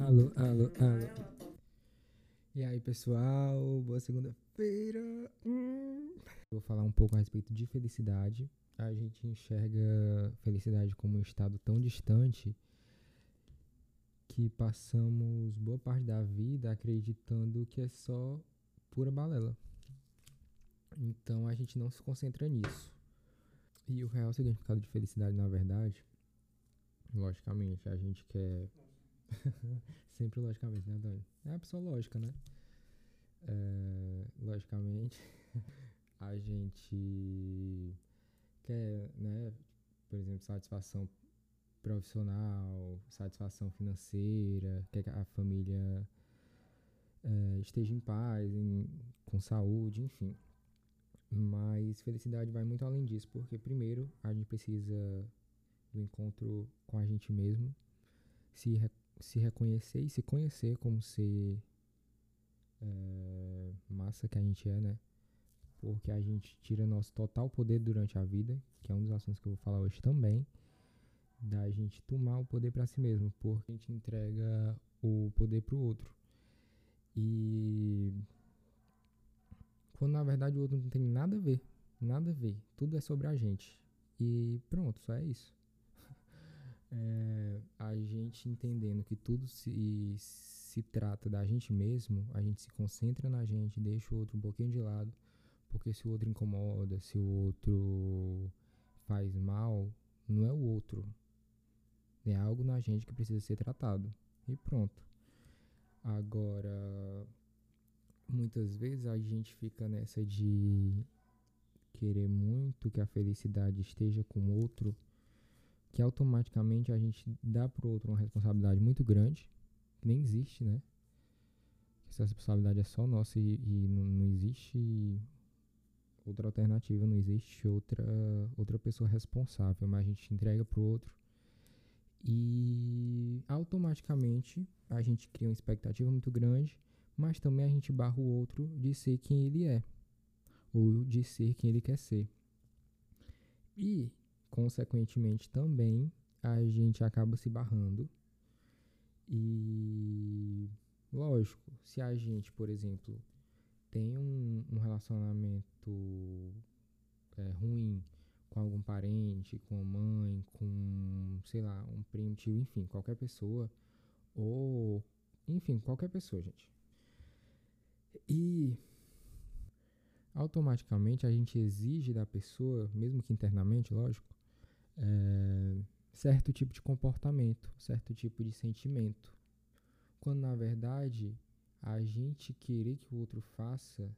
Alô, alô, alô. E aí, pessoal? Boa segunda-feira. Hum. Vou falar um pouco a respeito de felicidade. A gente enxerga felicidade como um estado tão distante que passamos boa parte da vida acreditando que é só pura balela. Então a gente não se concentra nisso. E o real significado de felicidade, na verdade, logicamente, a gente quer. Sempre logicamente, né, Antônio? É a pessoa lógica, né? É, logicamente, a gente quer, né, por exemplo, satisfação profissional, satisfação financeira, quer que a família é, esteja em paz, em, com saúde, enfim. Mas felicidade vai muito além disso, porque primeiro a gente precisa do encontro com a gente mesmo, se, se reconhecer e se conhecer como ser é, massa que a gente é, né? Porque a gente tira nosso total poder durante a vida, que é um dos assuntos que eu vou falar hoje também, da gente tomar o poder para si mesmo, porque a gente entrega o poder para o outro. E quando na verdade o outro não tem nada a ver. Nada a ver. Tudo é sobre a gente. E pronto, só é isso. É, a gente entendendo que tudo se, se trata da gente mesmo, a gente se concentra na gente, deixa o outro um pouquinho de lado, porque se o outro incomoda, se o outro faz mal, não é o outro. É algo na gente que precisa ser tratado. E pronto. Agora, muitas vezes a gente fica nessa de querer muito que a felicidade esteja com o outro, que automaticamente a gente dá pro outro uma responsabilidade muito grande, que nem existe, né? Essa responsabilidade é só nossa e, e não, não existe outra alternativa, não existe outra, outra pessoa responsável, mas a gente entrega pro outro e automaticamente a gente cria uma expectativa muito grande mas também a gente barra o outro de ser quem ele é, ou de ser quem ele quer ser. E, consequentemente, também a gente acaba se barrando. E, lógico, se a gente, por exemplo, tem um, um relacionamento é, ruim com algum parente, com a mãe, com, sei lá, um primo, tio, enfim, qualquer pessoa, ou, enfim, qualquer pessoa, gente. E automaticamente a gente exige da pessoa, mesmo que internamente, lógico, é, certo tipo de comportamento, certo tipo de sentimento. Quando na verdade a gente querer que o outro faça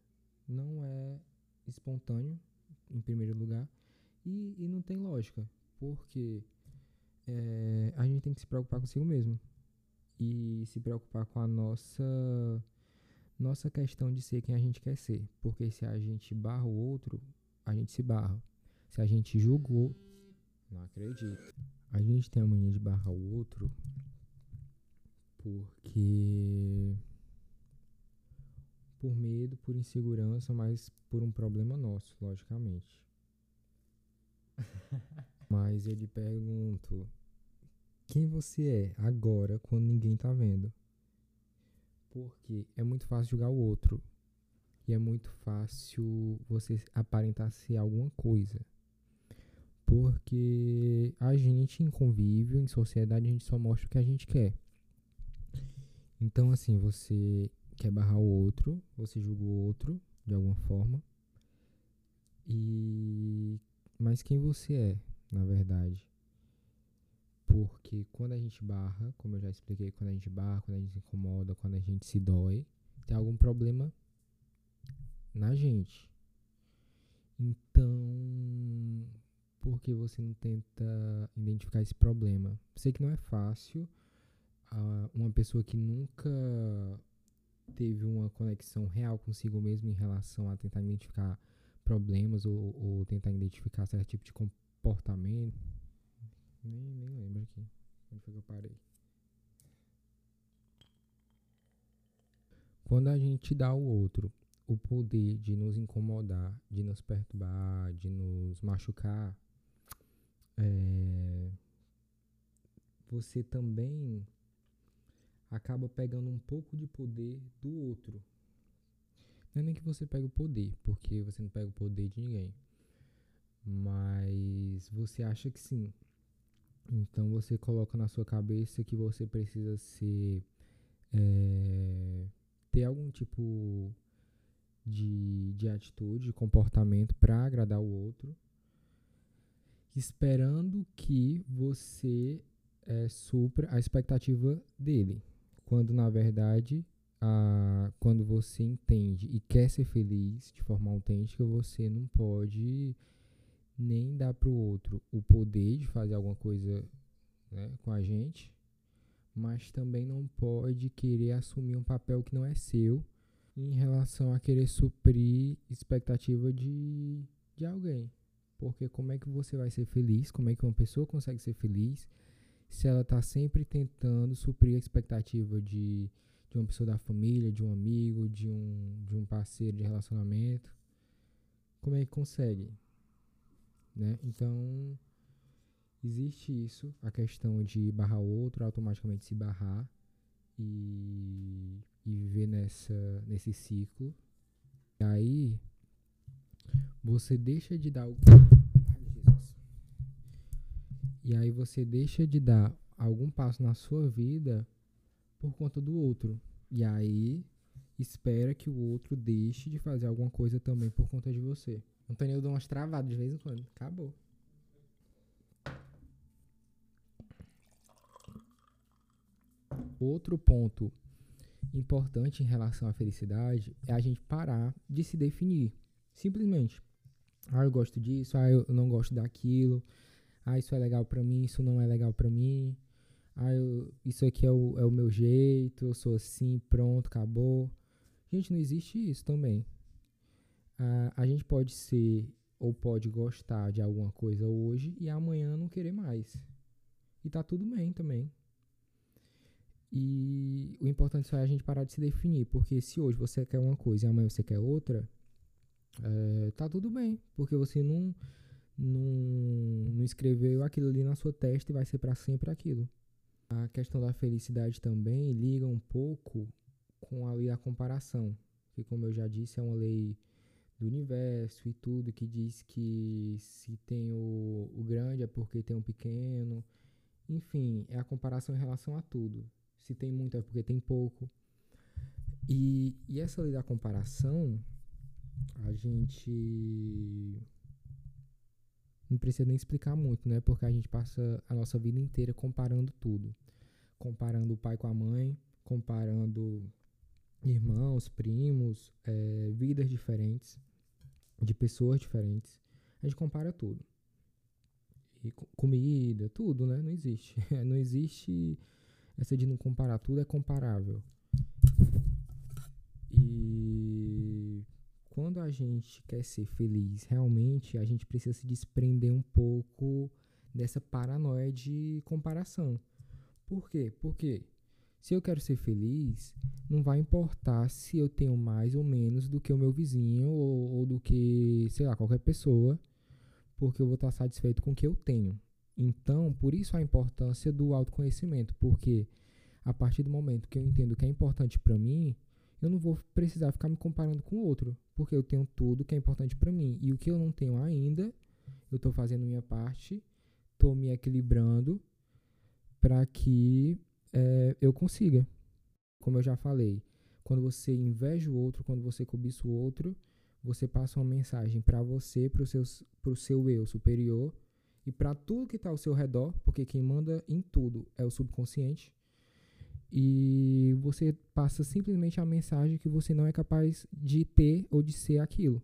não é espontâneo, em primeiro lugar, e, e não tem lógica, porque é, a gente tem que se preocupar consigo mesmo e se preocupar com a nossa nossa questão de ser quem a gente quer ser. Porque se a gente barra o outro, a gente se barra. Se a gente julgou, não acredito. A gente tem a mania de barrar o outro porque por medo, por insegurança, mas por um problema nosso, logicamente. mas eu lhe pergunto, quem você é agora quando ninguém tá vendo? Porque é muito fácil julgar o outro. E é muito fácil você aparentar ser alguma coisa. Porque a gente, em convívio, em sociedade, a gente só mostra o que a gente quer. Então, assim, você quer barrar o outro, você julga o outro de alguma forma. E. Mas quem você é, na verdade? Porque quando a gente barra, como eu já expliquei, quando a gente barra, quando a gente se incomoda, quando a gente se dói, tem algum problema na gente. Então, por que você não tenta identificar esse problema? Sei que não é fácil. Uh, uma pessoa que nunca teve uma conexão real consigo mesmo em relação a tentar identificar problemas ou, ou tentar identificar certo tipo de comportamento nem, nem lembro aqui. Onde foi que eu parei? Quando a gente dá ao outro o poder de nos incomodar, de nos perturbar, de nos machucar, é, você também acaba pegando um pouco de poder do outro. Não é nem que você pega o poder, porque você não pega o poder de ninguém. Mas você acha que sim. Então você coloca na sua cabeça que você precisa ser. É, ter algum tipo de, de atitude, de comportamento para agradar o outro, esperando que você é, supra a expectativa dele. Quando na verdade, a, quando você entende e quer ser feliz de forma autêntica, você não pode nem dar para o outro o poder de fazer alguma coisa né, com a gente, mas também não pode querer assumir um papel que não é seu em relação a querer suprir expectativa de, de alguém. Porque como é que você vai ser feliz? Como é que uma pessoa consegue ser feliz se ela está sempre tentando suprir a expectativa de, de uma pessoa da família, de um amigo, de um, de um parceiro de relacionamento? Como é que consegue? Né? Então, existe isso, a questão de barrar outro, automaticamente se barrar e, e viver nessa, nesse ciclo. E aí, você deixa de dar. E aí você deixa de dar algum passo na sua vida por conta do outro. E aí espera que o outro deixe de fazer alguma coisa também por conta de você. Antônio, dou umas travadas de vez em quando. Acabou. Outro ponto importante em relação à felicidade é a gente parar de se definir. Simplesmente. Ah, eu gosto disso, ah, eu não gosto daquilo. Ah, isso é legal para mim, isso não é legal para mim. Ah, eu, isso aqui é o, é o meu jeito, eu sou assim, pronto, acabou. Gente, não existe isso também a, a gente pode ser ou pode gostar de alguma coisa hoje e amanhã não querer mais. E tá tudo bem também. E o importante só é a gente parar de se definir, porque se hoje você quer uma coisa e amanhã você quer outra, é, tá tudo bem, porque você não, não, não escreveu aquilo ali na sua testa e vai ser para sempre aquilo. A questão da felicidade também liga um pouco com a lei da comparação, que como eu já disse é uma lei do universo e tudo, que diz que se tem o, o grande é porque tem um pequeno. Enfim, é a comparação em relação a tudo. Se tem muito é porque tem pouco. E, e essa lei da comparação, a gente não precisa nem explicar muito, né? Porque a gente passa a nossa vida inteira comparando tudo. Comparando o pai com a mãe, comparando irmãos, primos, é, vidas diferentes de pessoas diferentes. A gente compara tudo. E comida, tudo, né? Não existe. não existe essa de não comparar tudo, é comparável. E a gente quer ser feliz, realmente a gente precisa se desprender um pouco dessa paranoia de comparação. Por quê? Porque se eu quero ser feliz, não vai importar se eu tenho mais ou menos do que o meu vizinho ou, ou do que, sei lá, qualquer pessoa, porque eu vou estar satisfeito com o que eu tenho. Então, por isso a importância do autoconhecimento, porque a partir do momento que eu entendo que é importante para mim, eu não vou precisar ficar me comparando com o outro, porque eu tenho tudo que é importante para mim e o que eu não tenho ainda, eu estou fazendo minha parte, estou me equilibrando para que é, eu consiga. Como eu já falei, quando você inveja o outro, quando você cobiça o outro, você passa uma mensagem para você, para o seu eu superior e para tudo que está ao seu redor, porque quem manda em tudo é o subconsciente. E você passa simplesmente a mensagem que você não é capaz de ter ou de ser aquilo.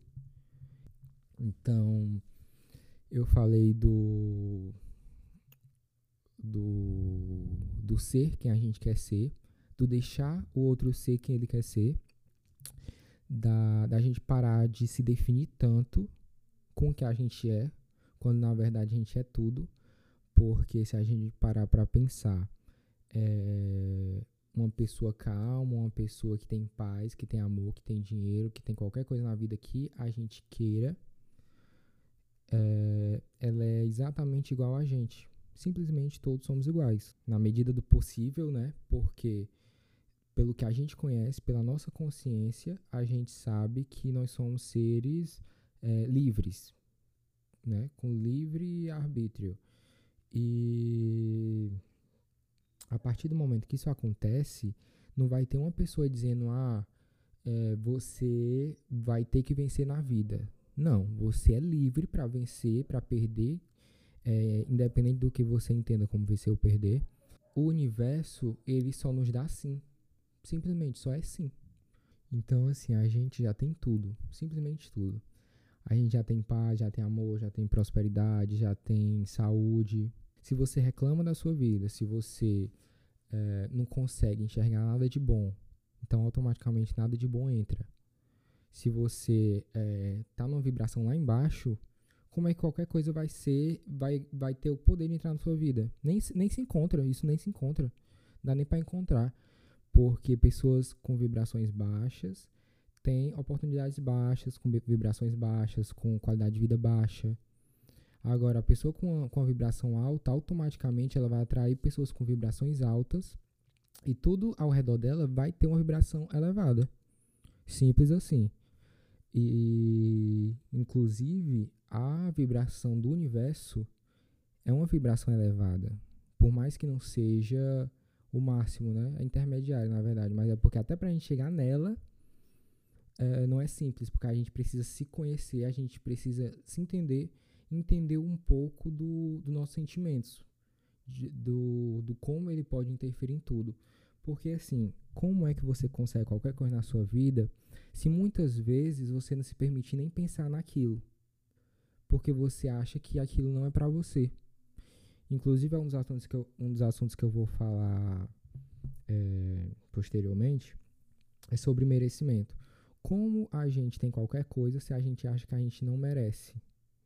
Então, eu falei do do, do ser quem a gente quer ser, do deixar o outro ser quem ele quer ser, da, da gente parar de se definir tanto com o que a gente é, quando na verdade a gente é tudo, porque se a gente parar para pensar, é uma pessoa calma, uma pessoa que tem paz, que tem amor, que tem dinheiro, que tem qualquer coisa na vida que a gente queira, é, ela é exatamente igual a gente simplesmente todos somos iguais, na medida do possível, né? Porque pelo que a gente conhece, pela nossa consciência, a gente sabe que nós somos seres é, livres, né? com livre arbítrio. E a partir do momento que isso acontece, não vai ter uma pessoa dizendo: ah, é, você vai ter que vencer na vida. Não, você é livre para vencer, para perder, é, independente do que você entenda como vencer ou perder. O universo, ele só nos dá sim. Simplesmente, só é sim. Então, assim, a gente já tem tudo, simplesmente tudo. A gente já tem paz, já tem amor, já tem prosperidade, já tem saúde. Se você reclama da sua vida, se você é, não consegue enxergar nada de bom, então automaticamente nada de bom entra. Se você é, tá numa vibração lá embaixo, como é que qualquer coisa vai ser, vai, vai ter o poder de entrar na sua vida? Nem, nem se encontra, isso nem se encontra. Não dá nem para encontrar. Porque pessoas com vibrações baixas têm oportunidades baixas, com vibrações baixas, com qualidade de vida baixa. Agora, a pessoa com a, com a vibração alta, automaticamente ela vai atrair pessoas com vibrações altas e tudo ao redor dela vai ter uma vibração elevada. Simples assim. E, inclusive, a vibração do universo é uma vibração elevada. Por mais que não seja o máximo, né? É intermediário, na verdade. Mas é porque até para a gente chegar nela, é, não é simples. Porque a gente precisa se conhecer, a gente precisa se entender entender um pouco do, do nossos sentimentos, do, do como ele pode interferir em tudo. Porque assim, como é que você consegue qualquer coisa na sua vida se muitas vezes você não se permite nem pensar naquilo? Porque você acha que aquilo não é para você. Inclusive, é um dos assuntos que eu, um dos assuntos que eu vou falar é, posteriormente é sobre merecimento. Como a gente tem qualquer coisa se a gente acha que a gente não merece?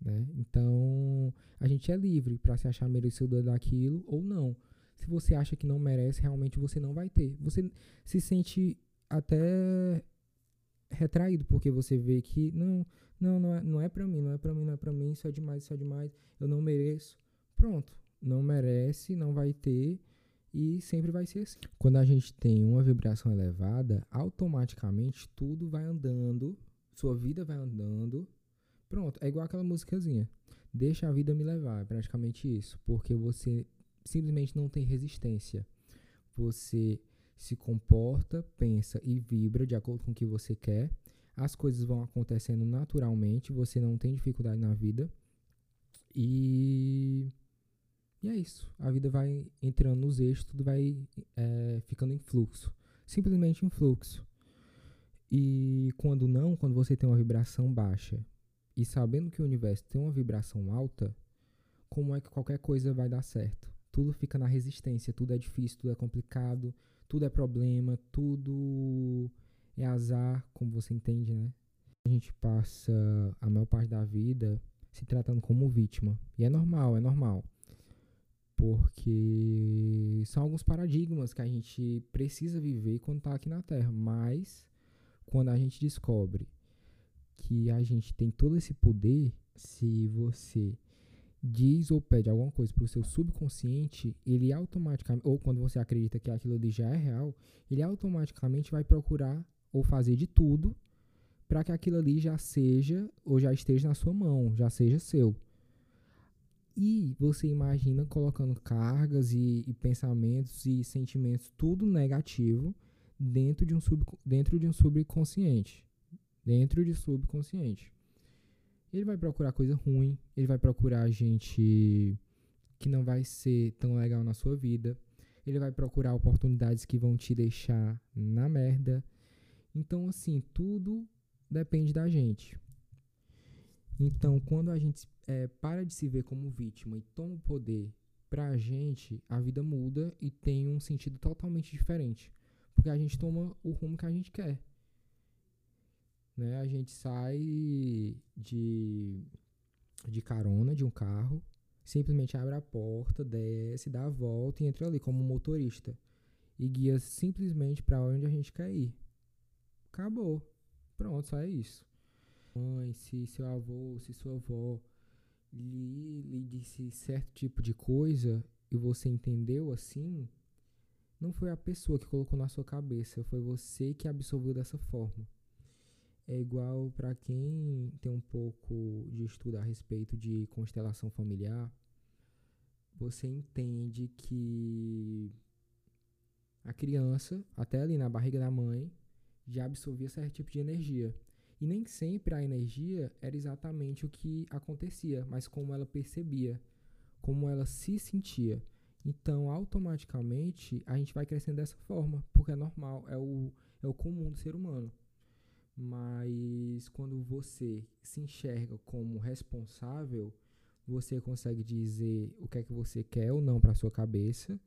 Né? Então, a gente é livre para se achar merecedor daquilo ou não. Se você acha que não merece, realmente você não vai ter. Você se sente até retraído, porque você vê que não, não, não é, não é para mim, não é para mim, não é para mim, isso é demais, isso é demais, eu não mereço. Pronto, não merece, não vai ter e sempre vai ser assim. Quando a gente tem uma vibração elevada, automaticamente tudo vai andando, sua vida vai andando Pronto, é igual aquela musicazinha. Deixa a vida me levar, é praticamente isso. Porque você simplesmente não tem resistência. Você se comporta, pensa e vibra de acordo com o que você quer. As coisas vão acontecendo naturalmente, você não tem dificuldade na vida. E, e é isso. A vida vai entrando nos eixos, tudo vai é, ficando em fluxo. Simplesmente em fluxo. E quando não, quando você tem uma vibração baixa e sabendo que o universo tem uma vibração alta, como é que qualquer coisa vai dar certo? Tudo fica na resistência, tudo é difícil, tudo é complicado, tudo é problema, tudo é azar, como você entende, né? A gente passa a maior parte da vida se tratando como vítima. E é normal, é normal. Porque são alguns paradigmas que a gente precisa viver quando está aqui na Terra. Mas quando a gente descobre que a gente tem todo esse poder, se você diz ou pede alguma coisa para o seu subconsciente, ele automaticamente, ou quando você acredita que aquilo ali já é real, ele automaticamente vai procurar ou fazer de tudo para que aquilo ali já seja ou já esteja na sua mão, já seja seu. E você imagina colocando cargas e, e pensamentos e sentimentos tudo negativo dentro de um, sub, dentro de um subconsciente dentro de subconsciente. Ele vai procurar coisa ruim, ele vai procurar gente que não vai ser tão legal na sua vida, ele vai procurar oportunidades que vão te deixar na merda. Então, assim, tudo depende da gente. Então, quando a gente é, para de se ver como vítima e toma o poder pra gente, a vida muda e tem um sentido totalmente diferente. Porque a gente toma o rumo que a gente quer né? A gente sai de, de carona de um carro, simplesmente abre a porta, desce, dá a volta e entra ali como motorista. E guia simplesmente para onde a gente quer ir. Acabou. Pronto, só é isso. Mãe, se seu avô, se sua avó lhe, lhe disse certo tipo de coisa e você entendeu assim, não foi a pessoa que colocou na sua cabeça, foi você que absorveu dessa forma. É igual para quem tem um pouco de estudo a respeito de constelação familiar, você entende que a criança, até ali na barriga da mãe, já absorvia certo tipo de energia. E nem sempre a energia era exatamente o que acontecia, mas como ela percebia, como ela se sentia. Então, automaticamente, a gente vai crescendo dessa forma, porque é normal, é o, é o comum do ser humano. Mas quando você se enxerga como responsável, você consegue dizer o que é que você quer ou não para sua cabeça.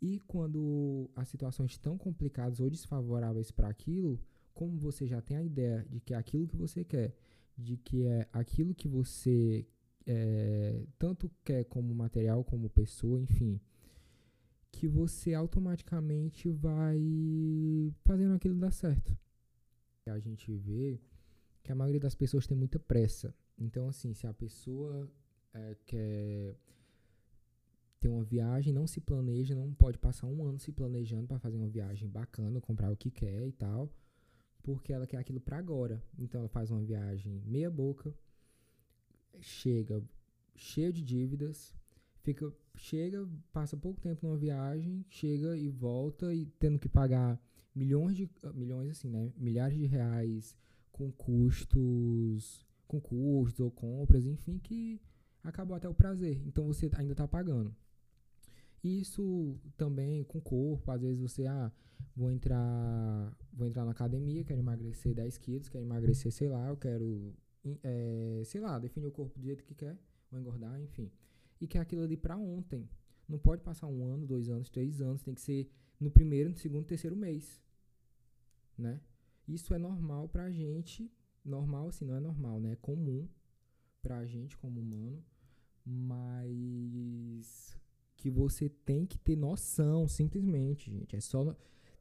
E quando as situações estão complicadas ou desfavoráveis para aquilo, como você já tem a ideia de que é aquilo que você quer, de que é aquilo que você é, tanto quer como material, como pessoa, enfim, que você automaticamente vai fazendo aquilo dar certo. A gente vê que a maioria das pessoas tem muita pressa. Então, assim, se a pessoa é, quer ter uma viagem, não se planeja, não pode passar um ano se planejando para fazer uma viagem bacana, comprar o que quer e tal, porque ela quer aquilo para agora. Então, ela faz uma viagem meia boca, chega cheio de dívidas, fica chega, passa pouco tempo numa viagem, chega e volta e tendo que pagar milhões de milhões assim, né, milhares de reais com custos, com custos ou compras, enfim, que acabou até o prazer. Então você ainda está pagando. Isso também com corpo, às vezes você, ah, vou entrar, vou entrar na academia, quero emagrecer 10 quilos, quero emagrecer, sei lá, eu quero, é, sei lá, definir o corpo do jeito que quer, vou engordar, enfim. E quer aquilo ali para ontem. Não pode passar um ano, dois anos, três anos, tem que ser no primeiro, no segundo, terceiro mês, né? Isso é normal pra gente, normal assim, não é normal, né? É comum pra gente como humano, mas que você tem que ter noção, simplesmente, gente. É só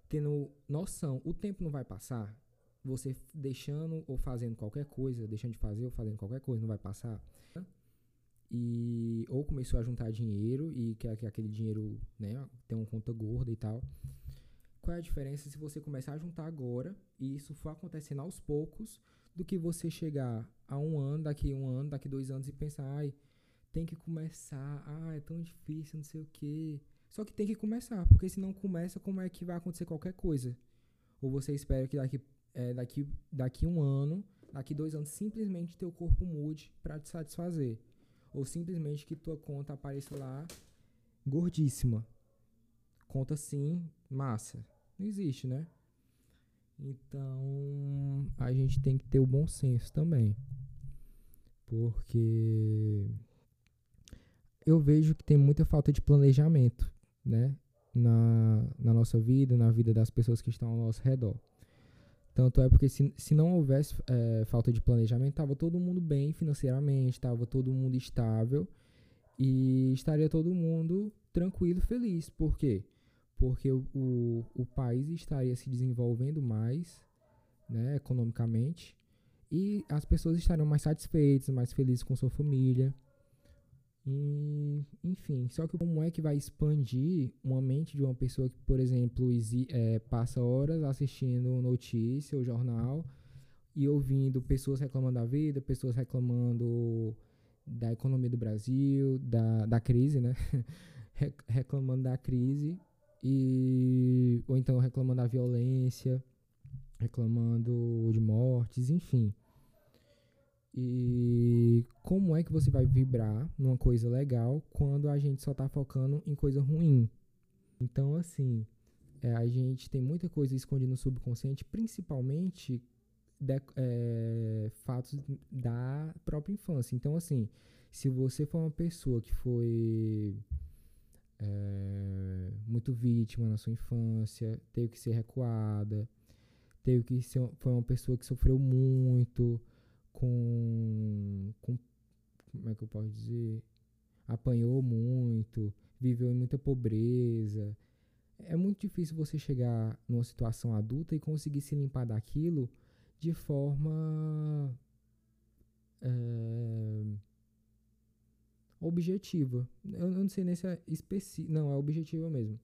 tendo noção. O tempo não vai passar. Você deixando ou fazendo qualquer coisa, deixando de fazer ou fazendo qualquer coisa, não vai passar. E ou começou a juntar dinheiro e quer que aquele dinheiro, né, tem uma conta gorda e tal. Qual é a diferença se você começar a juntar agora e isso for acontecendo aos poucos, do que você chegar a um ano, daqui um ano, daqui dois anos e pensar, ai, tem que começar, ah, é tão difícil, não sei o quê. Só que tem que começar, porque se não começa, como é que vai acontecer qualquer coisa? Ou você espera que daqui, é, daqui, daqui um ano, daqui dois anos, simplesmente teu corpo mude para te satisfazer. Ou simplesmente que tua conta apareça lá gordíssima. Conta sim, massa. Não existe, né? Então, a gente tem que ter o bom senso também. Porque eu vejo que tem muita falta de planejamento, né? Na, na nossa vida, na vida das pessoas que estão ao nosso redor. Tanto é porque se, se não houvesse é, falta de planejamento, estava todo mundo bem financeiramente, estava todo mundo estável e estaria todo mundo tranquilo, feliz. Por quê? Porque o, o, o país estaria se desenvolvendo mais né, economicamente e as pessoas estariam mais satisfeitas, mais felizes com sua família. E, enfim, só que como é que vai expandir uma mente de uma pessoa que, por exemplo, é, passa horas assistindo notícia ou jornal e ouvindo pessoas reclamando da vida, pessoas reclamando da economia do Brasil, da, da crise, né? reclamando da crise e ou então reclamando da violência, reclamando de mortes, enfim. E como é que você vai vibrar numa coisa legal quando a gente só tá focando em coisa ruim? Então, assim, é, a gente tem muita coisa escondida no subconsciente, principalmente de, é, fatos da própria infância. Então, assim, se você for uma pessoa que foi é, muito vítima na sua infância, teve que ser recuada, teve que ser, foi uma pessoa que sofreu muito, com, com como é que eu posso dizer? Apanhou muito, viveu em muita pobreza. É muito difícil você chegar numa situação adulta e conseguir se limpar daquilo de forma é, objetiva. Eu, não sei nem se é específica. Não, é objetiva mesmo.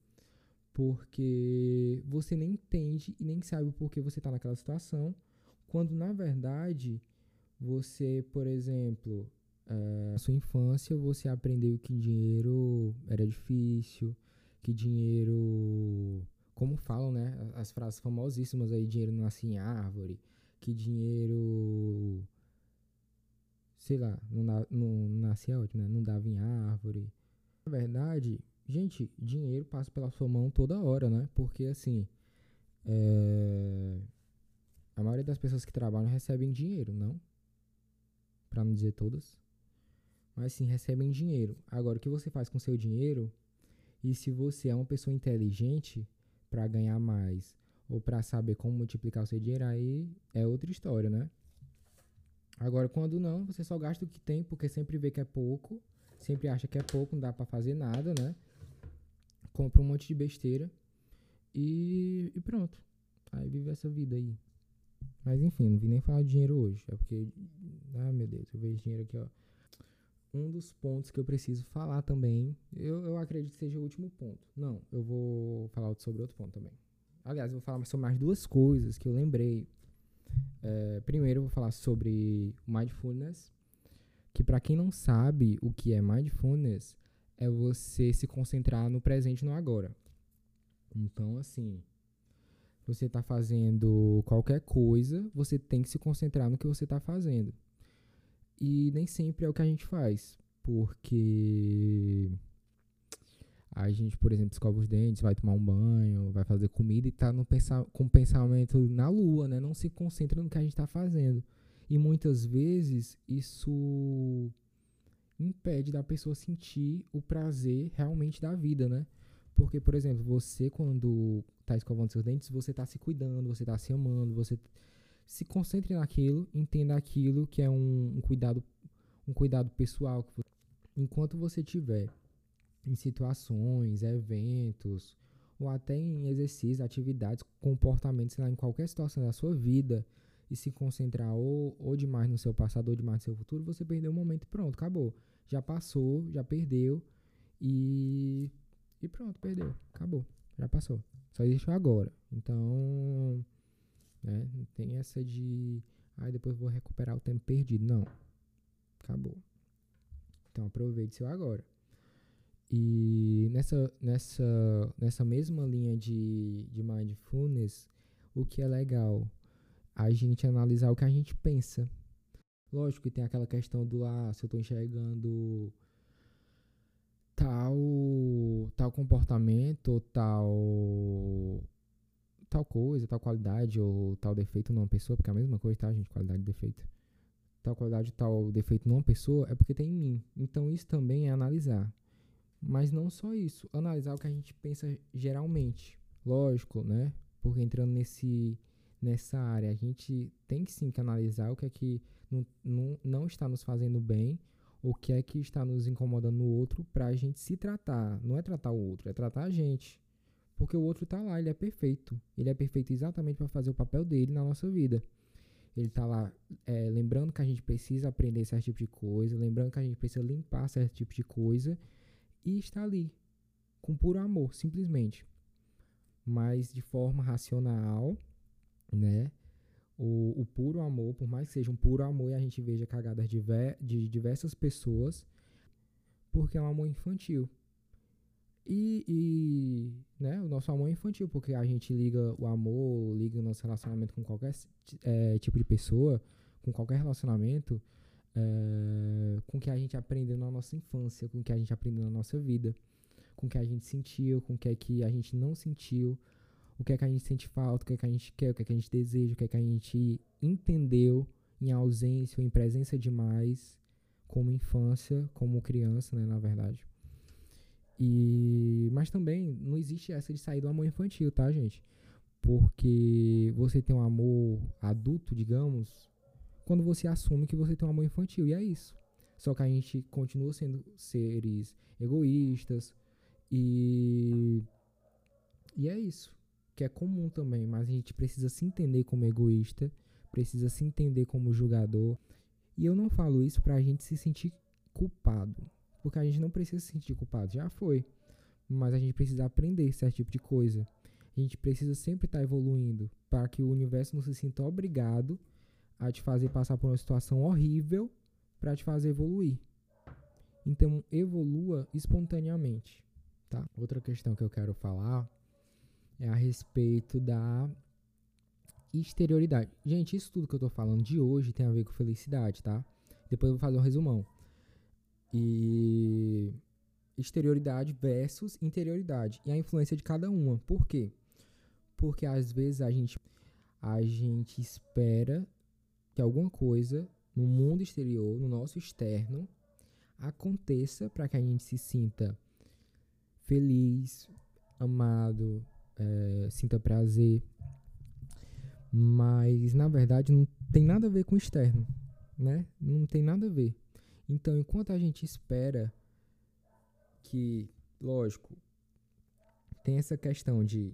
porque você nem entende e nem sabe o porquê você está naquela situação, quando na verdade você, por exemplo, na sua infância você aprendeu que dinheiro era difícil, que dinheiro, como falam, né, as frases famosíssimas aí, dinheiro não nasce em árvore, que dinheiro, sei lá, não, dá, não ótimo, né, não dava em árvore. Na verdade, gente, dinheiro passa pela sua mão toda hora, né, porque assim, é, a maioria das pessoas que trabalham recebem dinheiro, não? Para não dizer todas. Mas sim, recebem dinheiro. Agora, o que você faz com seu dinheiro? E se você é uma pessoa inteligente para ganhar mais ou para saber como multiplicar o seu dinheiro, aí é outra história, né? Agora, quando não, você só gasta o que tem, porque sempre vê que é pouco, sempre acha que é pouco, não dá para fazer nada, né? Compra um monte de besteira e, e pronto. Aí vive essa vida aí. Mas enfim, não vim nem falar de dinheiro hoje. É porque. Ah, meu Deus, eu vejo dinheiro aqui, ó. Um dos pontos que eu preciso falar também. Eu, eu acredito que seja o último ponto. Não, eu vou falar sobre outro ponto também. Aliás, eu vou falar sobre mais duas coisas que eu lembrei. É, primeiro, eu vou falar sobre mindfulness. Que, para quem não sabe o que é mindfulness, é você se concentrar no presente no agora. Então, assim você está fazendo qualquer coisa, você tem que se concentrar no que você está fazendo. E nem sempre é o que a gente faz, porque a gente, por exemplo, escova os dentes, vai tomar um banho, vai fazer comida e está no pensa com o pensamento na lua, né? Não se concentra no que a gente está fazendo. E muitas vezes isso impede da pessoa sentir o prazer realmente da vida, né? Porque, por exemplo, você quando está escovando seus dentes, você está se cuidando, você está se amando, você se concentre naquilo, entenda aquilo que é um, um cuidado um cuidado pessoal. Enquanto você tiver em situações, eventos, ou até em exercícios, atividades, comportamentos, lá, em qualquer situação da sua vida, e se concentrar ou, ou demais no seu passado ou demais no seu futuro, você perdeu o momento pronto, acabou. Já passou, já perdeu, e e pronto, perdeu. Acabou. Já passou. Só existe o agora. Então, né, não tem essa de. Aí ah, depois vou recuperar o tempo perdido. Não. Acabou. Então aproveite seu agora. E nessa, nessa, nessa mesma linha de, de mindfulness, o que é legal? A gente analisar o que a gente pensa. Lógico que tem aquela questão do ah, se eu estou enxergando tal tal comportamento tal tal coisa, tal qualidade ou tal defeito numa pessoa, porque é a mesma coisa, tá, gente? Qualidade e defeito. Tal qualidade, tal defeito numa pessoa é porque tem em mim. Então isso também é analisar. Mas não só isso, analisar o que a gente pensa geralmente. Lógico, né? Porque entrando nesse nessa área, a gente tem que sim que analisar o que é que não, não, não está nos fazendo bem o que é que está nos incomodando no outro para a gente se tratar. Não é tratar o outro, é tratar a gente. Porque o outro está lá, ele é perfeito. Ele é perfeito exatamente para fazer o papel dele na nossa vida. Ele está lá é, lembrando que a gente precisa aprender certo tipo de coisa, lembrando que a gente precisa limpar certo tipo de coisa, e está ali, com puro amor, simplesmente. Mas de forma racional, né? o, o, puro amor, por mais que seja um puro amor e a gente veja cagadas de, de diversas pessoas, porque é um amor infantil. E, e né, o nosso amor é infantil, porque a gente liga o amor, liga o nosso relacionamento com qualquer é, tipo de pessoa, com qualquer relacionamento, é, com o que a gente aprendeu na nossa infância, com o que a gente aprendeu na nossa vida, com o que a gente sentiu, com o que, é que a gente não sentiu, o que é que a gente sente falta, o que é que a gente quer, o que é que a gente deseja, o que é que a gente entendeu em ausência ou em presença demais, como infância, como criança, né, na verdade. E mas também não existe essa de sair do amor infantil, tá, gente? Porque você tem um amor adulto, digamos, quando você assume que você tem um amor infantil, e é isso. Só que a gente continua sendo seres egoístas e e é isso que é comum também, mas a gente precisa se entender como egoísta, precisa se entender como julgador. E eu não falo isso pra gente se sentir culpado, porque a gente não precisa se sentir culpado, já foi. mas a gente precisa aprender certo tipo de coisa. A gente precisa sempre estar tá evoluindo para que o universo não se sinta obrigado a te fazer passar por uma situação horrível para te fazer evoluir. Então, evolua espontaneamente, tá? Outra questão que eu quero falar é a respeito da exterioridade. Gente, isso tudo que eu tô falando de hoje tem a ver com felicidade, tá? Depois eu vou fazer um resumão. E exterioridade versus interioridade e a influência de cada uma. Por quê? Porque às vezes a gente a gente espera que alguma coisa no mundo exterior, no nosso externo, aconteça para que a gente se sinta feliz, amado, é, sinta prazer. Mas na verdade não tem nada a ver com o externo, né? Não tem nada a ver. Então, enquanto a gente espera que, lógico, tem essa questão de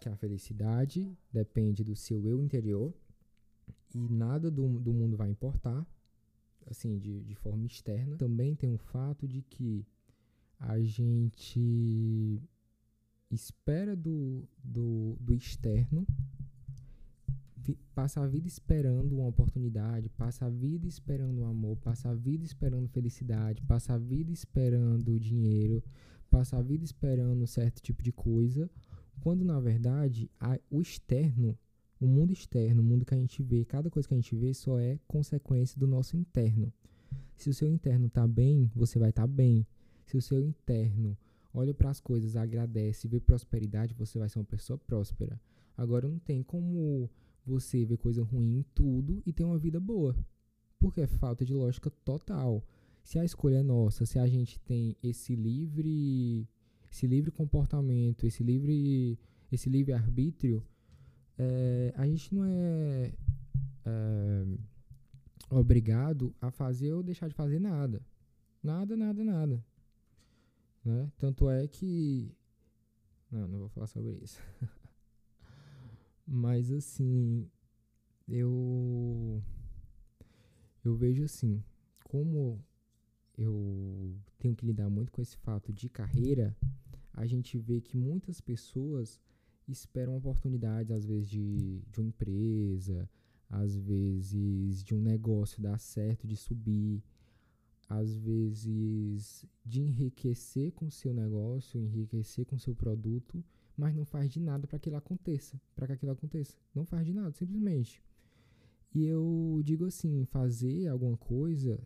que a felicidade depende do seu eu interior e nada do, do mundo vai importar, assim, de, de forma externa. Também tem o fato de que a gente espera do, do, do externo, passa a vida esperando uma oportunidade, passa a vida esperando um amor, passa a vida esperando felicidade, passa a vida esperando dinheiro, passa a vida esperando certo tipo de coisa, quando na verdade a, o externo o mundo externo, o mundo que a gente vê, cada coisa que a gente vê só é consequência do nosso interno. Se o seu interno está bem, você vai estar tá bem. Se o seu interno olha para as coisas, agradece, vê prosperidade, você vai ser uma pessoa próspera. Agora não tem como você ver coisa ruim em tudo e ter uma vida boa. Porque é falta de lógica total. Se a escolha é nossa, se a gente tem esse livre esse livre comportamento, esse livre esse livre arbítrio, é, a gente não é, é obrigado a fazer ou deixar de fazer nada. Nada, nada, nada. Né? Tanto é que. Não, não vou falar sobre isso. Mas assim, eu. Eu vejo assim, como eu tenho que lidar muito com esse fato de carreira, a gente vê que muitas pessoas esperam oportunidades, às vezes, de, de uma empresa, às vezes de um negócio dar certo, de subir, às vezes de enriquecer com o seu negócio, enriquecer com o seu produto, mas não faz de nada para que aquilo aconteça, para que aquilo aconteça. Não faz de nada, simplesmente. E eu digo assim, fazer alguma coisa,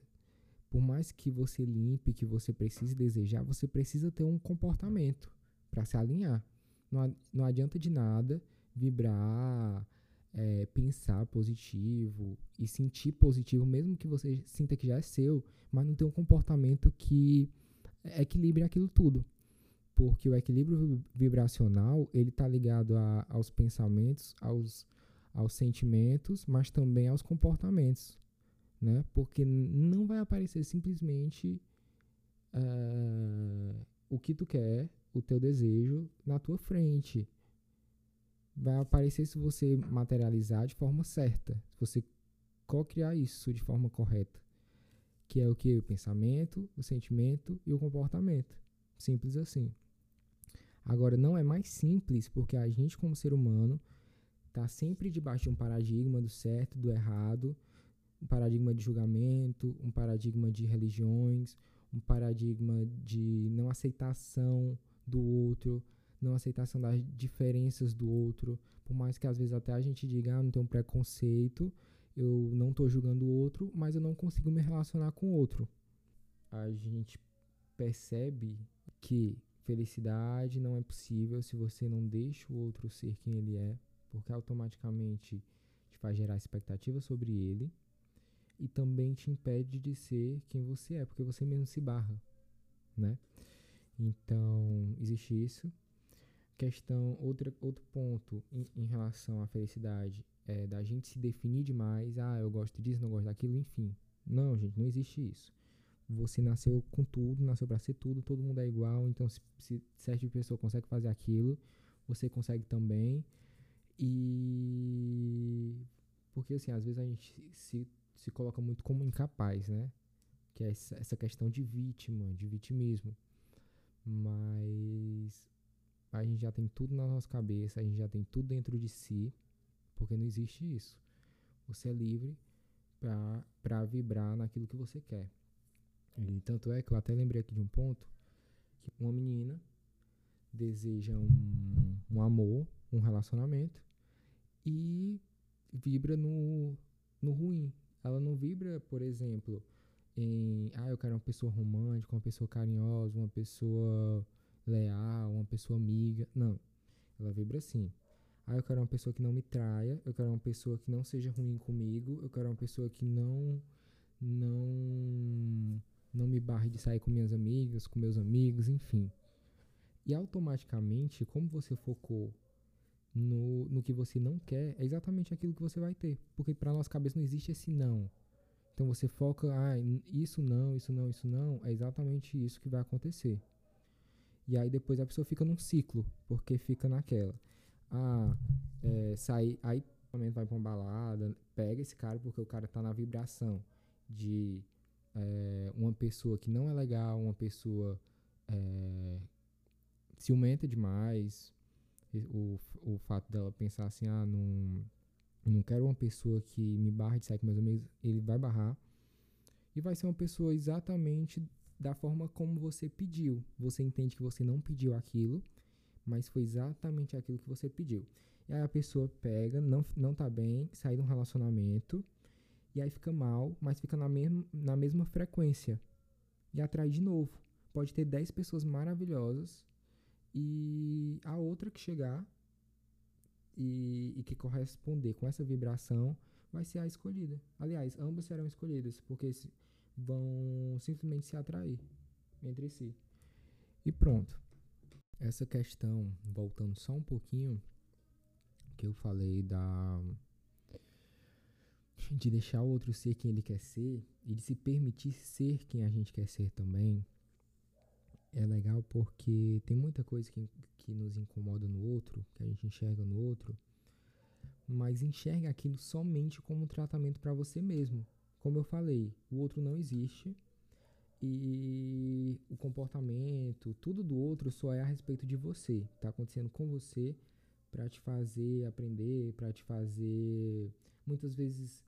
por mais que você limpe, que você precise desejar, você precisa ter um comportamento para se alinhar. Não, adianta de nada vibrar, é, pensar positivo e sentir positivo, mesmo que você sinta que já é seu, mas não ter um comportamento que equilibre aquilo tudo. Porque o equilíbrio vibracional, ele está ligado a, aos pensamentos, aos, aos sentimentos, mas também aos comportamentos. Né? Porque não vai aparecer simplesmente uh, o que tu quer, o teu desejo na tua frente. Vai aparecer se você materializar de forma certa, se você co-criar isso de forma correta, que é o que o pensamento, o sentimento e o comportamento. Simples assim. Agora não é mais simples porque a gente como ser humano está sempre debaixo de um paradigma do certo, do errado, um paradigma de julgamento, um paradigma de religiões, um paradigma de não aceitação do outro, não aceitação das diferenças do outro, por mais que às vezes até a gente diga, ah, não tem um preconceito, eu não estou julgando o outro, mas eu não consigo me relacionar com o outro. A gente percebe que felicidade não é possível se você não deixa o outro ser quem ele é, porque automaticamente te faz gerar expectativa sobre ele e também te impede de ser quem você é, porque você mesmo se barra, né? Então, existe isso. Questão, outra, outro ponto em, em relação à felicidade é da gente se definir demais. Ah, eu gosto disso, não gosto daquilo, enfim. Não, gente, não existe isso. Você nasceu com tudo, nasceu para ser tudo, todo mundo é igual. Então, se, se certa pessoa consegue fazer aquilo, você consegue também. E. Porque, assim, às vezes a gente se, se coloca muito como incapaz, né? Que é essa, essa questão de vítima, de vitimismo. Mas a gente já tem tudo na nossa cabeça, a gente já tem tudo dentro de si, porque não existe isso. Você é livre para vibrar naquilo que você quer. E tanto é que eu até lembrei aqui de um ponto que uma menina deseja um, um amor, um relacionamento e vibra no, no ruim. Ela não vibra, por exemplo, em ah, eu quero uma pessoa romântica, uma pessoa carinhosa, uma pessoa leal, uma pessoa amiga. Não. Ela vibra assim. Ah, eu quero uma pessoa que não me traia, eu quero uma pessoa que não seja ruim comigo, eu quero uma pessoa que não não não me barre de sair com minhas amigas, com meus amigos, enfim. E automaticamente, como você focou no, no que você não quer, é exatamente aquilo que você vai ter. Porque para nossa cabeça não existe esse não. Então você foca, ah, isso não, isso não, isso não, é exatamente isso que vai acontecer. E aí depois a pessoa fica num ciclo, porque fica naquela. Ah, é, sai, aí vai pra uma balada, pega esse cara porque o cara tá na vibração de é, uma pessoa que não é legal, uma pessoa é, ciumenta demais, o, o fato dela pensar assim, ah, não, não quero uma pessoa que me barre de sair com meus amigos, ele vai barrar. E vai ser uma pessoa exatamente da forma como você pediu. Você entende que você não pediu aquilo, mas foi exatamente aquilo que você pediu. E aí a pessoa pega, não, não tá bem, sai de um relacionamento, e aí fica mal, mas fica na mesma, na mesma frequência. E atrai de novo. Pode ter 10 pessoas maravilhosas e a outra que chegar e, e que corresponder com essa vibração vai ser a escolhida. Aliás, ambas serão escolhidas, porque vão simplesmente se atrair entre si. E pronto. Essa questão, voltando só um pouquinho, que eu falei da de deixar o outro ser quem ele quer ser e de se permitir ser quem a gente quer ser também, é legal porque tem muita coisa que, que nos incomoda no outro, que a gente enxerga no outro, mas enxerga aquilo somente como um tratamento para você mesmo. Como eu falei, o outro não existe e o comportamento, tudo do outro só é a respeito de você. Está acontecendo com você para te fazer aprender, para te fazer muitas vezes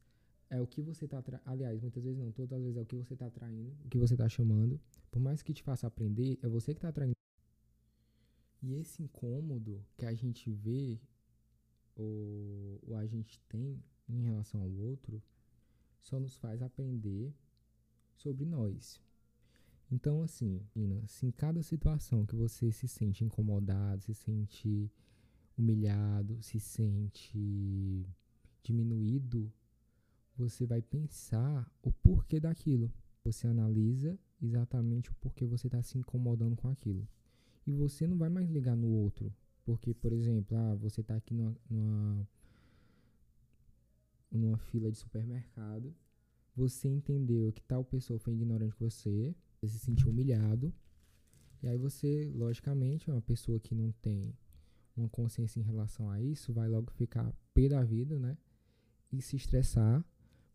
é o que você está aliás, muitas vezes não, todas as vezes é o que você está atraindo, o que você está chamando. Por mais que te faça aprender, é você que está atraindo. E esse incômodo que a gente vê ou, ou a gente tem em relação ao outro só nos faz aprender sobre nós. Então, assim, se em cada situação que você se sente incomodado, se sente humilhado, se sente diminuído, você vai pensar o porquê daquilo. Você analisa exatamente o porquê você está se incomodando com aquilo. E você não vai mais ligar no outro. Porque, por exemplo, ah, você está aqui numa, numa, numa fila de supermercado, você entendeu que tal pessoa foi ignorante com você, você se sentiu humilhado, e aí você, logicamente, é uma pessoa que não tem uma consciência em relação a isso, vai logo ficar pé da vida, né? E se estressar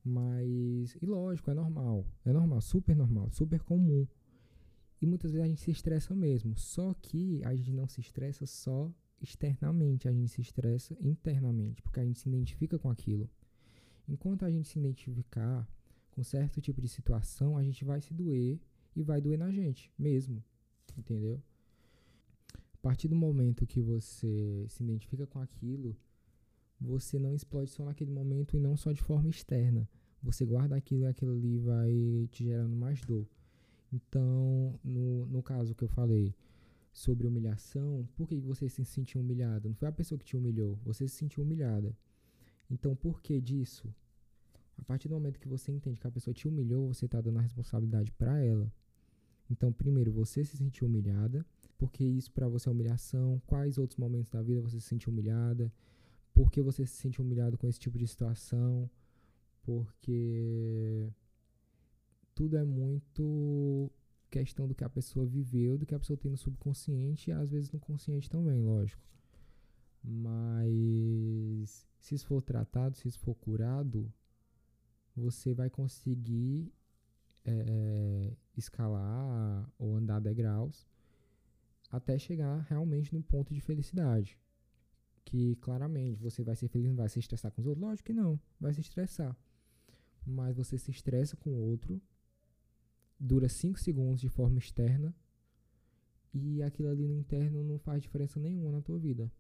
mas, e lógico, é normal. É normal, super normal, super comum. E muitas vezes a gente se estressa mesmo. Só que a gente não se estressa só externamente, a gente se estressa internamente, porque a gente se identifica com aquilo. Enquanto a gente se identificar com certo tipo de situação, a gente vai se doer e vai doer na gente mesmo. Entendeu? A partir do momento que você se identifica com aquilo, você não explode só naquele momento e não só de forma externa. Você guarda aquilo e aquilo ali vai te gerando mais dor. Então, no, no caso que eu falei sobre humilhação, por que você se sentiu humilhado? Não foi a pessoa que te humilhou, você se sentiu humilhada. Então, por que disso? A partir do momento que você entende que a pessoa te humilhou, você está dando a responsabilidade para ela. Então, primeiro, você se sentiu humilhada, porque isso para você é humilhação. Quais outros momentos da vida você se sentiu humilhada? Por que você se sente humilhado com esse tipo de situação? Porque tudo é muito questão do que a pessoa viveu, do que a pessoa tem no subconsciente e às vezes no consciente também, lógico. Mas se isso for tratado, se isso for curado, você vai conseguir é, escalar ou andar degraus até chegar realmente no ponto de felicidade. Que claramente você vai ser feliz, não vai se estressar com os outros? Lógico que não, vai se estressar. Mas você se estressa com o outro, dura 5 segundos de forma externa, e aquilo ali no interno não faz diferença nenhuma na tua vida.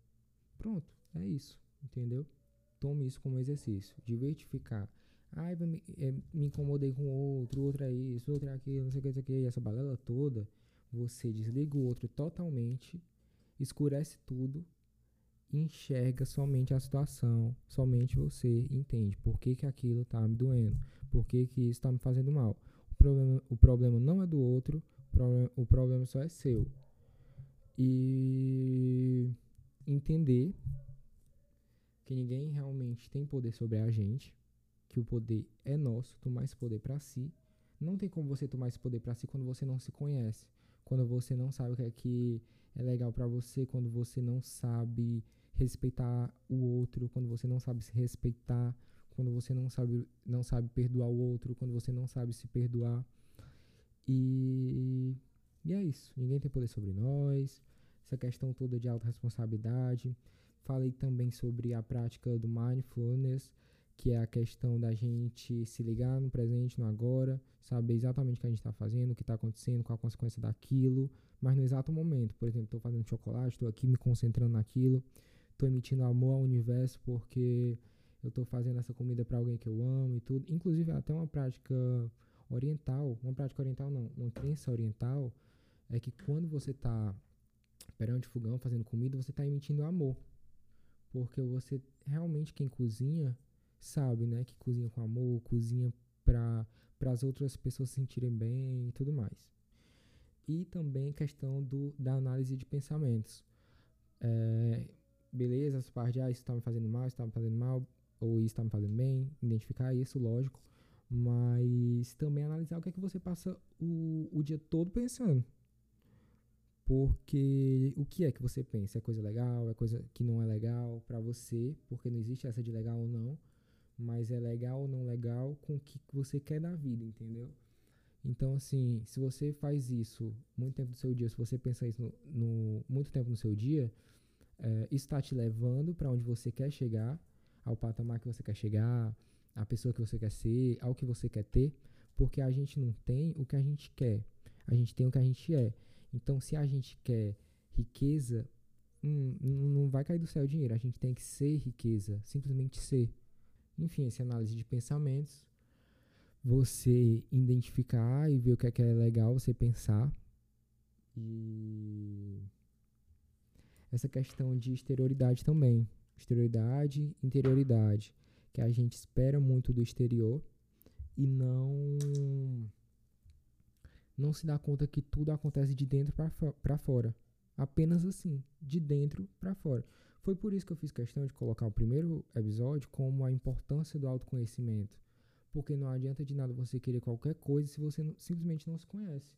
Pronto, é isso, entendeu? Tome isso como exercício. Diversificar. Ai, me, é, me incomodei com outro, outro é isso, outro é aquilo, não sei o que, não sei o que, essa balela toda. Você desliga o outro totalmente, escurece tudo, enxerga somente a situação, somente você entende por que, que aquilo está me doendo, por que, que isso está me fazendo mal. O problema, o problema não é do outro, o problema, o problema só é seu. E entender que ninguém realmente tem poder sobre a gente, que o poder é nosso, tomar esse poder para si. Não tem como você tomar esse poder para si quando você não se conhece, quando você não sabe o que é que é legal para você, quando você não sabe respeitar o outro, quando você não sabe se respeitar, quando você não sabe não sabe perdoar o outro, quando você não sabe se perdoar. E, e é isso. Ninguém tem poder sobre nós. Essa questão toda de autorresponsabilidade. Falei também sobre a prática do mindfulness, que é a questão da gente se ligar no presente, no agora, saber exatamente o que a gente está fazendo, o que está acontecendo, qual a consequência daquilo, mas no exato momento. Por exemplo, estou fazendo chocolate, estou aqui me concentrando naquilo, estou emitindo amor ao universo porque eu estou fazendo essa comida para alguém que eu amo e tudo. Inclusive, até uma prática oriental, uma prática oriental não, uma crença oriental é que quando você está perante o fogão fazendo comida, você está emitindo amor. Porque você realmente quem cozinha sabe, né, que cozinha com amor, cozinha para as outras pessoas se sentirem bem e tudo mais. E também questão do, da análise de pensamentos. É, beleza, essa parte de ah, isso está me fazendo mal, isso está me fazendo mal, ou isso está me fazendo bem, identificar isso, lógico. Mas também analisar o que é que você passa o, o dia todo pensando. Porque o que é que você pensa? É coisa legal? É coisa que não é legal para você? Porque não existe essa de legal ou não. Mas é legal ou não legal com o que você quer da vida, entendeu? Então, assim, se você faz isso muito tempo do seu dia, se você pensa isso no, no muito tempo no seu dia, é, está te levando para onde você quer chegar, ao patamar que você quer chegar, à pessoa que você quer ser, ao que você quer ter, porque a gente não tem o que a gente quer, a gente tem o que a gente é. Então, se a gente quer riqueza, hum, não vai cair do céu o dinheiro. A gente tem que ser riqueza, simplesmente ser. Enfim, essa análise de pensamentos, você identificar e ver o que é, que é legal você pensar. E essa questão de exterioridade também. Exterioridade, interioridade. Que a gente espera muito do exterior e não não se dá conta que tudo acontece de dentro para fora. Apenas assim, de dentro para fora. Foi por isso que eu fiz questão de colocar o primeiro episódio como a importância do autoconhecimento. Porque não adianta de nada você querer qualquer coisa se você simplesmente não se conhece.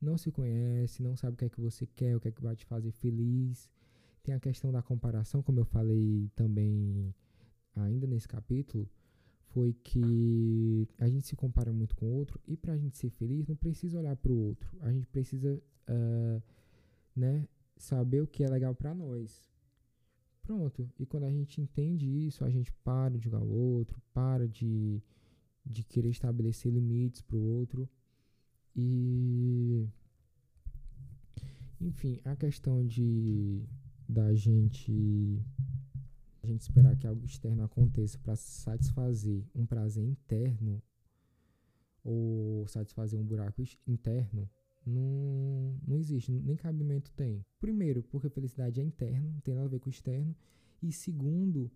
Não se conhece, não sabe o que é que você quer, o que é que vai te fazer feliz. Tem a questão da comparação, como eu falei também ainda nesse capítulo foi que a gente se compara muito com o outro e para a gente ser feliz não precisa olhar para o outro, a gente precisa uh, né, saber o que é legal para nós. Pronto, e quando a gente entende isso, a gente para de julgar o outro, para de, de querer estabelecer limites para o outro. E enfim, a questão de da gente a gente esperar que algo externo aconteça para satisfazer um prazer interno ou satisfazer um buraco interno, não, não existe, nem cabimento tem. Primeiro, porque a felicidade é interna, não tem nada a ver com o externo. E segundo,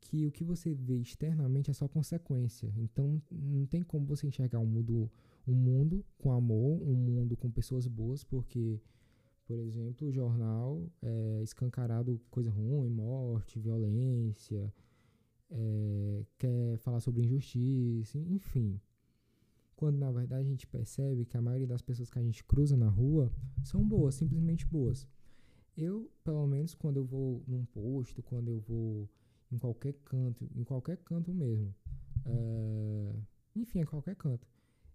que o que você vê externamente é só consequência. Então, não tem como você enxergar um mundo, um mundo com amor, um mundo com pessoas boas, porque por exemplo, o jornal é escancarado coisa ruim, morte, violência, é, quer falar sobre injustiça, enfim. Quando na verdade a gente percebe que a maioria das pessoas que a gente cruza na rua são boas, simplesmente boas. Eu, pelo menos, quando eu vou num posto, quando eu vou em qualquer canto, em qualquer canto mesmo, é, enfim, em qualquer canto,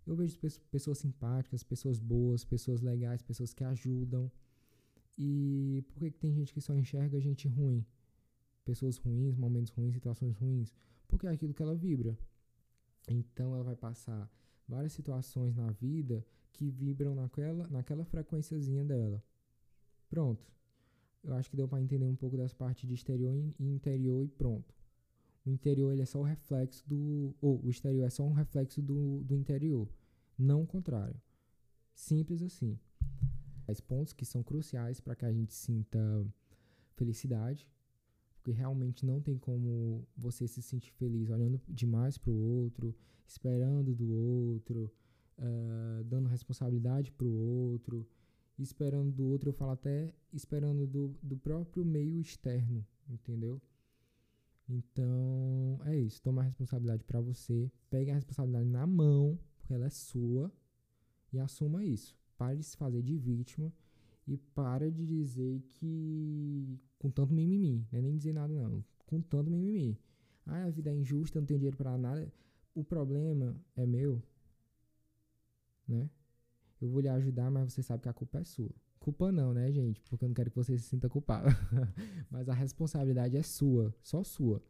eu vejo pessoas simpáticas, pessoas boas, pessoas legais, pessoas que ajudam. E por que, que tem gente que só enxerga gente ruim? Pessoas ruins, momentos ruins, situações ruins? Porque é aquilo que ela vibra. Então ela vai passar várias situações na vida que vibram naquela, naquela frequênciazinha dela. Pronto. Eu acho que deu para entender um pouco das partes de exterior e interior e pronto. O interior ele é só o reflexo do. Ou o exterior é só um reflexo do, do interior. Não o contrário. Simples assim. Os pontos que são cruciais para que a gente sinta felicidade. Porque realmente não tem como você se sentir feliz olhando demais para o outro, esperando do outro, uh, dando responsabilidade para o outro, esperando do outro, eu falo até esperando do, do próprio meio externo, entendeu? Então, é isso. Toma a responsabilidade para você. Pegue a responsabilidade na mão, porque ela é sua, e assuma isso. Pare de se fazer de vítima e para de dizer que. com tanto mimimi. Não é nem dizer nada, não. Com tanto mimimi. Ah, a vida é injusta, não tem dinheiro para nada. O problema é meu, né? Eu vou lhe ajudar, mas você sabe que a culpa é sua. Culpa não, né, gente? Porque eu não quero que você se sinta culpado. mas a responsabilidade é sua, só sua.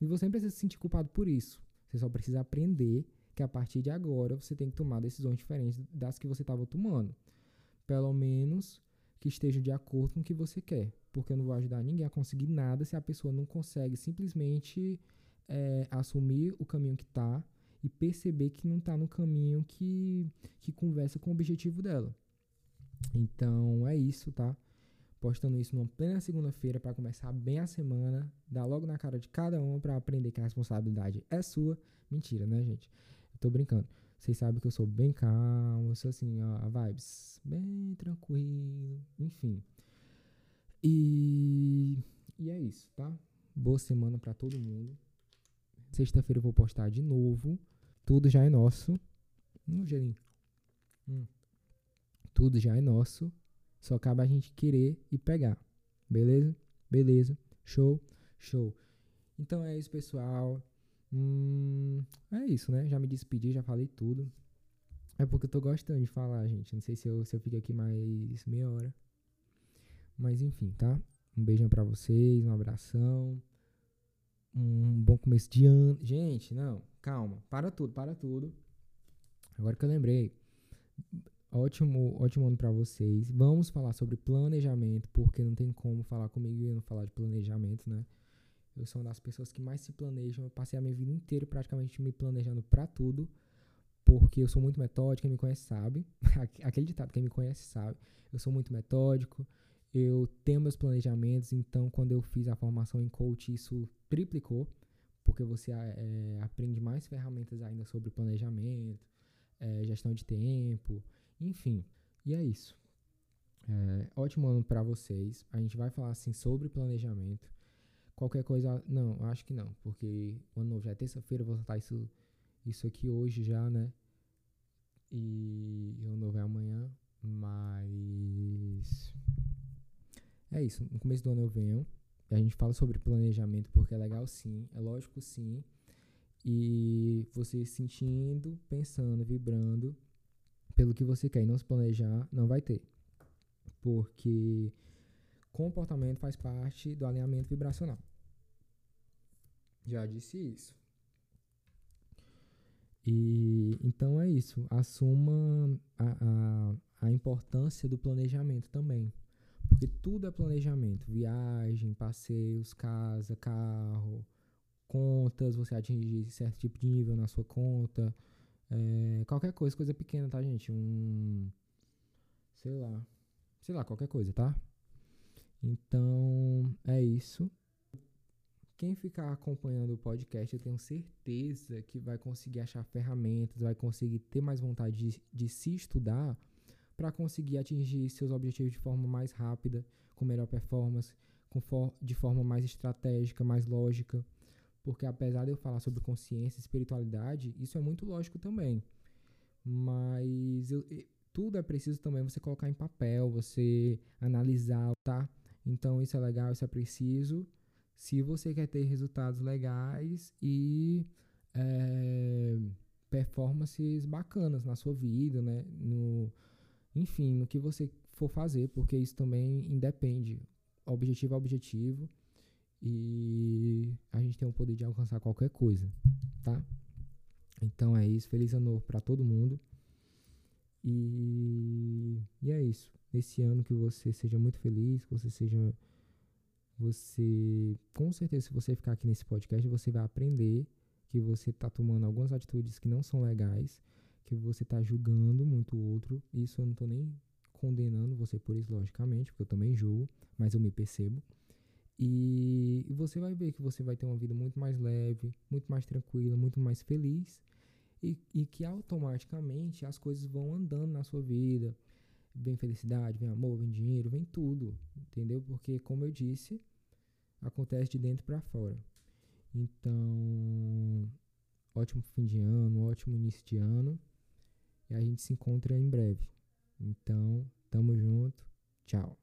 E você não precisa se sentir culpado por isso. Você só precisa aprender que a partir de agora você tem que tomar decisões diferentes das que você estava tomando. Pelo menos que estejam de acordo com o que você quer. Porque eu não vou ajudar ninguém a conseguir nada se a pessoa não consegue simplesmente é, assumir o caminho que está e perceber que não está no caminho que, que conversa com o objetivo dela. Então é isso, tá? Postando isso numa plena segunda-feira para começar bem a semana, dar logo na cara de cada um para aprender que a responsabilidade é sua. Mentira, né, gente? Eu tô brincando. Vocês sabem que eu sou bem calmo, sou assim, ó, vibes bem tranquilo, enfim. E, e é isso, tá? Boa semana para todo mundo. Sexta-feira eu vou postar de novo. Tudo já é nosso. Hum, gelinho. Hum. Tudo já é nosso. Só cabe a gente querer e pegar. Beleza? Beleza. Show? Show. Então é isso, pessoal. Hum, é isso, né? Já me despedi, já falei tudo. É porque eu tô gostando de falar, gente. Não sei se eu, se eu fico aqui mais meia hora. Mas enfim, tá? Um beijão pra vocês, um abração um bom começo de ano. Gente, não, calma, para tudo, para tudo. Agora que eu lembrei, ótimo, ótimo ano para vocês. Vamos falar sobre planejamento, porque não tem como falar comigo e não falar de planejamento, né? Eu sou uma das pessoas que mais se planejam. Eu passei a minha vida inteira praticamente me planejando para tudo, porque eu sou muito metódico. Quem me conhece sabe. Aquele ditado, quem me conhece sabe. Eu sou muito metódico eu tenho meus planejamentos, então quando eu fiz a formação em coach, isso triplicou, porque você é, aprende mais ferramentas ainda sobre planejamento, é, gestão de tempo, enfim. E é isso. É, ótimo ano para vocês. A gente vai falar assim sobre planejamento. Qualquer coisa, não, acho que não, porque o ano novo já é terça-feira, vou soltar isso, isso aqui hoje já, né? E o ano novo é amanhã, mas é isso. No começo do ano eu venho. A gente fala sobre planejamento porque é legal sim, é lógico sim. E você sentindo, pensando, vibrando pelo que você quer e não se planejar, não vai ter. Porque comportamento faz parte do alinhamento vibracional. Já disse isso. E então é isso. Assuma a, a, a importância do planejamento também. Porque tudo é planejamento. Viagem, passeios, casa, carro, contas, você atingir certo tipo de nível na sua conta. É, qualquer coisa, coisa pequena, tá, gente? Um. Sei lá. Sei lá, qualquer coisa, tá? Então, é isso. Quem ficar acompanhando o podcast, eu tenho certeza que vai conseguir achar ferramentas, vai conseguir ter mais vontade de, de se estudar para conseguir atingir seus objetivos de forma mais rápida, com melhor performance, com for de forma mais estratégica, mais lógica. Porque apesar de eu falar sobre consciência e espiritualidade, isso é muito lógico também. Mas eu, tudo é preciso também você colocar em papel, você analisar, tá? Então isso é legal, isso é preciso. Se você quer ter resultados legais e é, performances bacanas na sua vida, né? No, enfim, no que você for fazer, porque isso também independe. Objetivo é objetivo e a gente tem o poder de alcançar qualquer coisa, tá? Então é isso. Feliz ano novo para todo mundo. E, e é isso. Nesse ano que você seja muito feliz, que você seja. Você. Com certeza, se você ficar aqui nesse podcast, você vai aprender que você está tomando algumas atitudes que não são legais, que você está julgando muito o outro. Isso eu não estou nem condenando você por isso, logicamente, porque eu também julgo, mas eu me percebo. E, você vai ver que você vai ter uma vida muito mais leve, muito mais tranquila, muito mais feliz e, e que automaticamente as coisas vão andando na sua vida. Vem felicidade, vem amor, vem dinheiro, vem tudo, entendeu? Porque, como eu disse, acontece de dentro para fora. Então, ótimo fim de ano, ótimo início de ano. E a gente se encontra em breve. Então, tamo junto. Tchau.